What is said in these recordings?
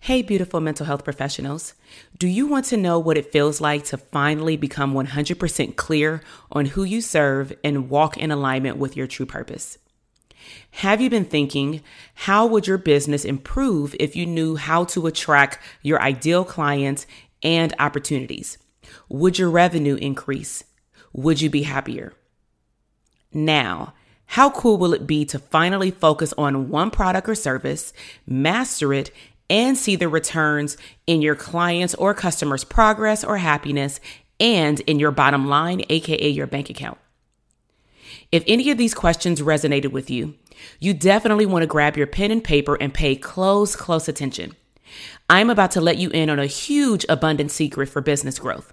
Hey, beautiful mental health professionals. Do you want to know what it feels like to finally become 100% clear on who you serve and walk in alignment with your true purpose? Have you been thinking, how would your business improve if you knew how to attract your ideal clients and opportunities? Would your revenue increase? Would you be happier? Now, how cool will it be to finally focus on one product or service, master it, and see the returns in your clients' or customers' progress or happiness and in your bottom line, aka your bank account? If any of these questions resonated with you, you definitely want to grab your pen and paper and pay close, close attention. I'm about to let you in on a huge abundant secret for business growth.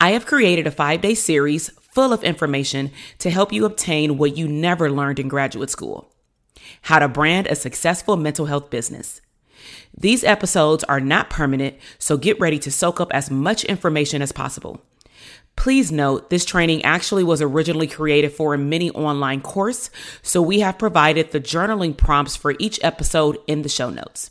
I have created a five day series full of information to help you obtain what you never learned in graduate school how to brand a successful mental health business. These episodes are not permanent, so get ready to soak up as much information as possible. Please note, this training actually was originally created for a mini online course, so we have provided the journaling prompts for each episode in the show notes.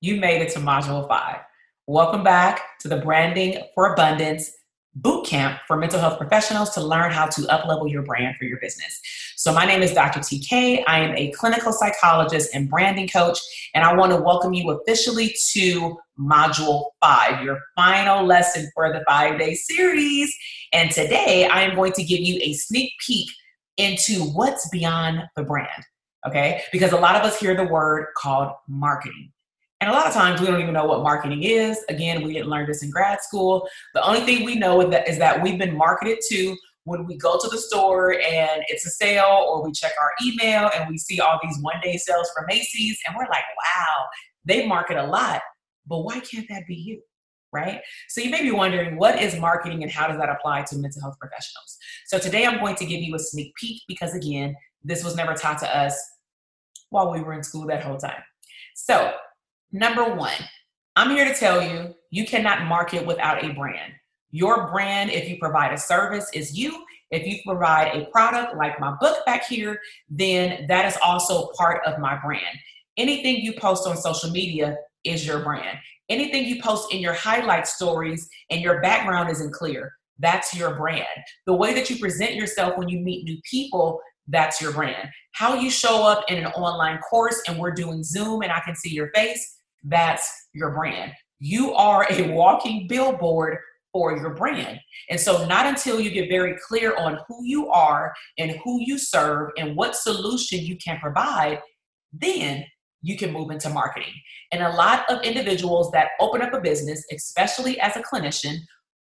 You made it to Module 5. Welcome back to the Branding for Abundance boot camp for mental health professionals to learn how to uplevel your brand for your business. So my name is Dr. TK. I am a clinical psychologist and branding coach, and I want to welcome you officially to Module 5, your final lesson for the 5-day series. And today I am going to give you a sneak peek into what's beyond the brand. Okay? Because a lot of us hear the word called marketing. And a lot of times we don't even know what marketing is. Again, we didn't learn this in grad school. The only thing we know is that, is that we've been marketed to when we go to the store and it's a sale, or we check our email and we see all these one day sales from Macy's, and we're like, wow, they market a lot, but why can't that be you? Right? So you may be wondering what is marketing and how does that apply to mental health professionals? So today I'm going to give you a sneak peek because, again, this was never taught to us while we were in school that whole time. So Number one, I'm here to tell you you cannot market without a brand. Your brand, if you provide a service, is you. If you provide a product like my book back here, then that is also part of my brand. Anything you post on social media is your brand. Anything you post in your highlight stories and your background isn't clear, that's your brand. The way that you present yourself when you meet new people, that's your brand. How you show up in an online course and we're doing Zoom and I can see your face, that's your brand. You are a walking billboard for your brand. And so, not until you get very clear on who you are and who you serve and what solution you can provide, then you can move into marketing. And a lot of individuals that open up a business, especially as a clinician,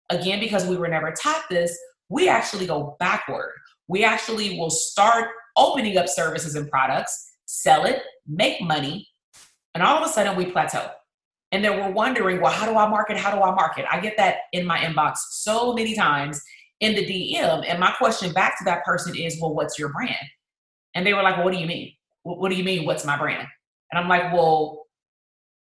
again, because we were never taught this, we actually go backward. We actually will start opening up services and products, sell it, make money, and all of a sudden we plateau. And then we're wondering, well, how do I market? How do I market? I get that in my inbox so many times in the DM. And my question back to that person is, well, what's your brand? And they were like, well, what do you mean? What do you mean, what's my brand? And I'm like, well,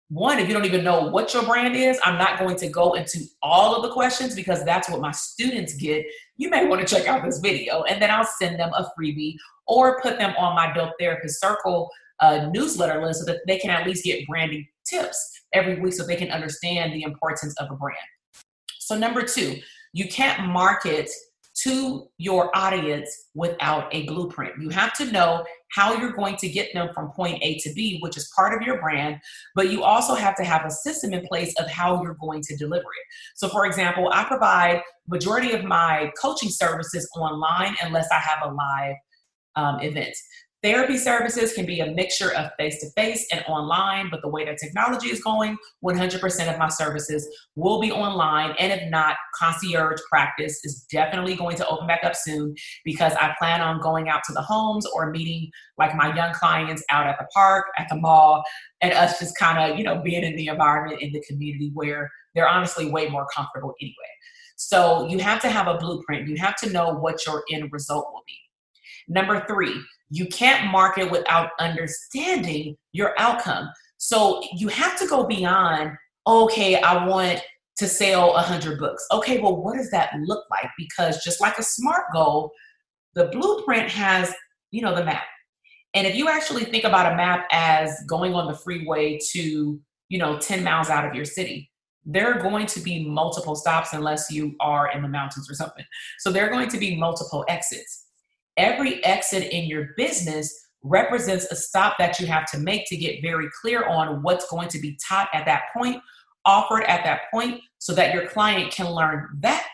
one, if you don't even know what your brand is, I'm not going to go into all of the questions because that's what my students get. You may want to check out this video and then I'll send them a freebie or put them on my Dope Therapist Circle a newsletter list so that they can at least get branding tips every week so they can understand the importance of a brand. So, number two, you can't market to your audience without a blueprint. You have to know how you're going to get them from point A to B, which is part of your brand, but you also have to have a system in place of how you're going to deliver it. So for example, I provide majority of my coaching services online unless I have a live um, event. Therapy services can be a mixture of face to face and online, but the way that technology is going, 100% of my services will be online. And if not, concierge practice is definitely going to open back up soon because I plan on going out to the homes or meeting like my young clients out at the park, at the mall, and us just kind of, you know, being in the environment in the community where they're honestly way more comfortable anyway. So you have to have a blueprint. You have to know what your end result will be. Number three, you can't market without understanding your outcome. So you have to go beyond, okay, I want to sell 100 books. Okay, well, what does that look like? Because just like a SMART goal, the blueprint has, you know, the map. And if you actually think about a map as going on the freeway to, you know, 10 miles out of your city, there are going to be multiple stops unless you are in the mountains or something. So there are going to be multiple exits every exit in your business represents a stop that you have to make to get very clear on what's going to be taught at that point offered at that point so that your client can learn that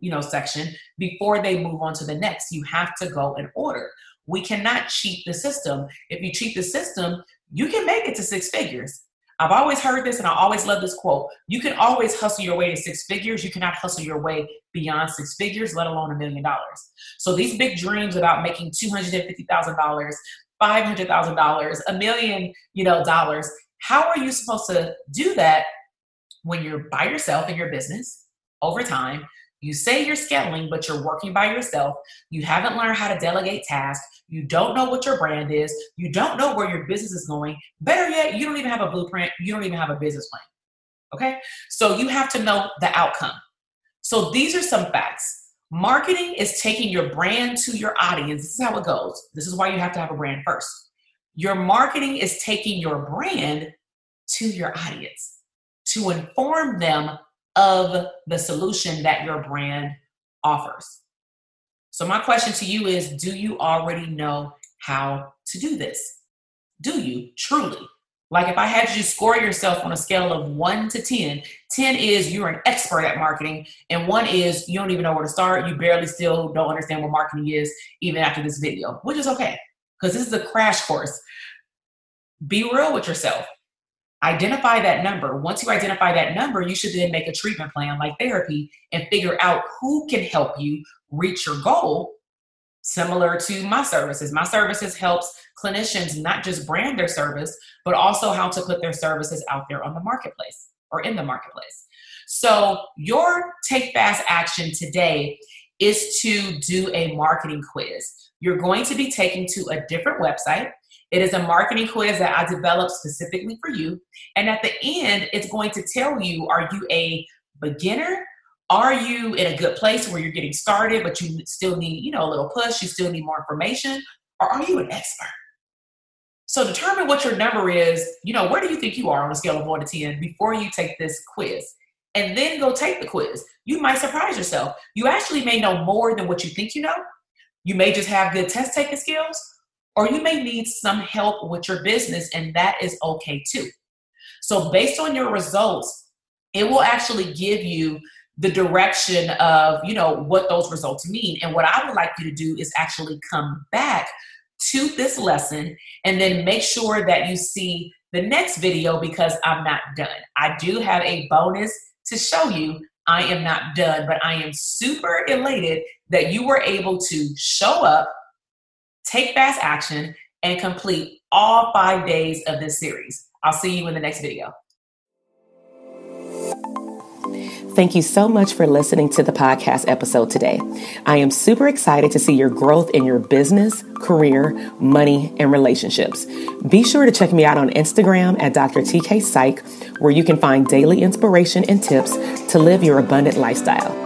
you know section before they move on to the next. You have to go in order. We cannot cheat the system. If you cheat the system you can make it to six figures I've always heard this and I always love this quote. You can always hustle your way to six figures. You cannot hustle your way beyond six figures, let alone a million dollars. So these big dreams about making $250,000, $500,000, a million, you know, dollars, how are you supposed to do that when you're by yourself in your business over time you say you're scaling, but you're working by yourself. You haven't learned how to delegate tasks. You don't know what your brand is. You don't know where your business is going. Better yet, you don't even have a blueprint. You don't even have a business plan. Okay? So you have to know the outcome. So these are some facts. Marketing is taking your brand to your audience. This is how it goes. This is why you have to have a brand first. Your marketing is taking your brand to your audience to inform them of the solution that your brand offers. So, my question to you is Do you already know how to do this? Do you truly? Like, if I had you score yourself on a scale of one to 10, 10 is you're an expert at marketing, and one is you don't even know where to start. You barely still don't understand what marketing is, even after this video, which is okay, because this is a crash course. Be real with yourself identify that number. Once you identify that number, you should then make a treatment plan like therapy and figure out who can help you reach your goal. Similar to my services, my services helps clinicians not just brand their service, but also how to put their services out there on the marketplace or in the marketplace. So, your take fast action today is to do a marketing quiz. You're going to be taken to a different website it is a marketing quiz that I developed specifically for you. And at the end, it's going to tell you are you a beginner? Are you in a good place where you're getting started, but you still need, you know, a little push, you still need more information? Or are you an expert? So determine what your number is, you know, where do you think you are on a scale of one to 10 before you take this quiz? And then go take the quiz. You might surprise yourself. You actually may know more than what you think you know. You may just have good test taking skills, or you may need some help with your business, and that is okay too. So, based on your results, it will actually give you the direction of you know what those results mean. And what i would like you to do is actually come back to this lesson and then make sure that you see the next video because i'm not done. I do have a bonus to show you. I am not done but i am super elated that you were able to show up take fast action, and complete all five days of this series. I'll see you in the next video. Thank you so much for listening to the podcast episode today. I am super excited to see your growth in your business, career, money, and relationships. Be sure to check me out on Instagram at Dr. TK Psych, where you can find daily inspiration and tips to live your abundant lifestyle.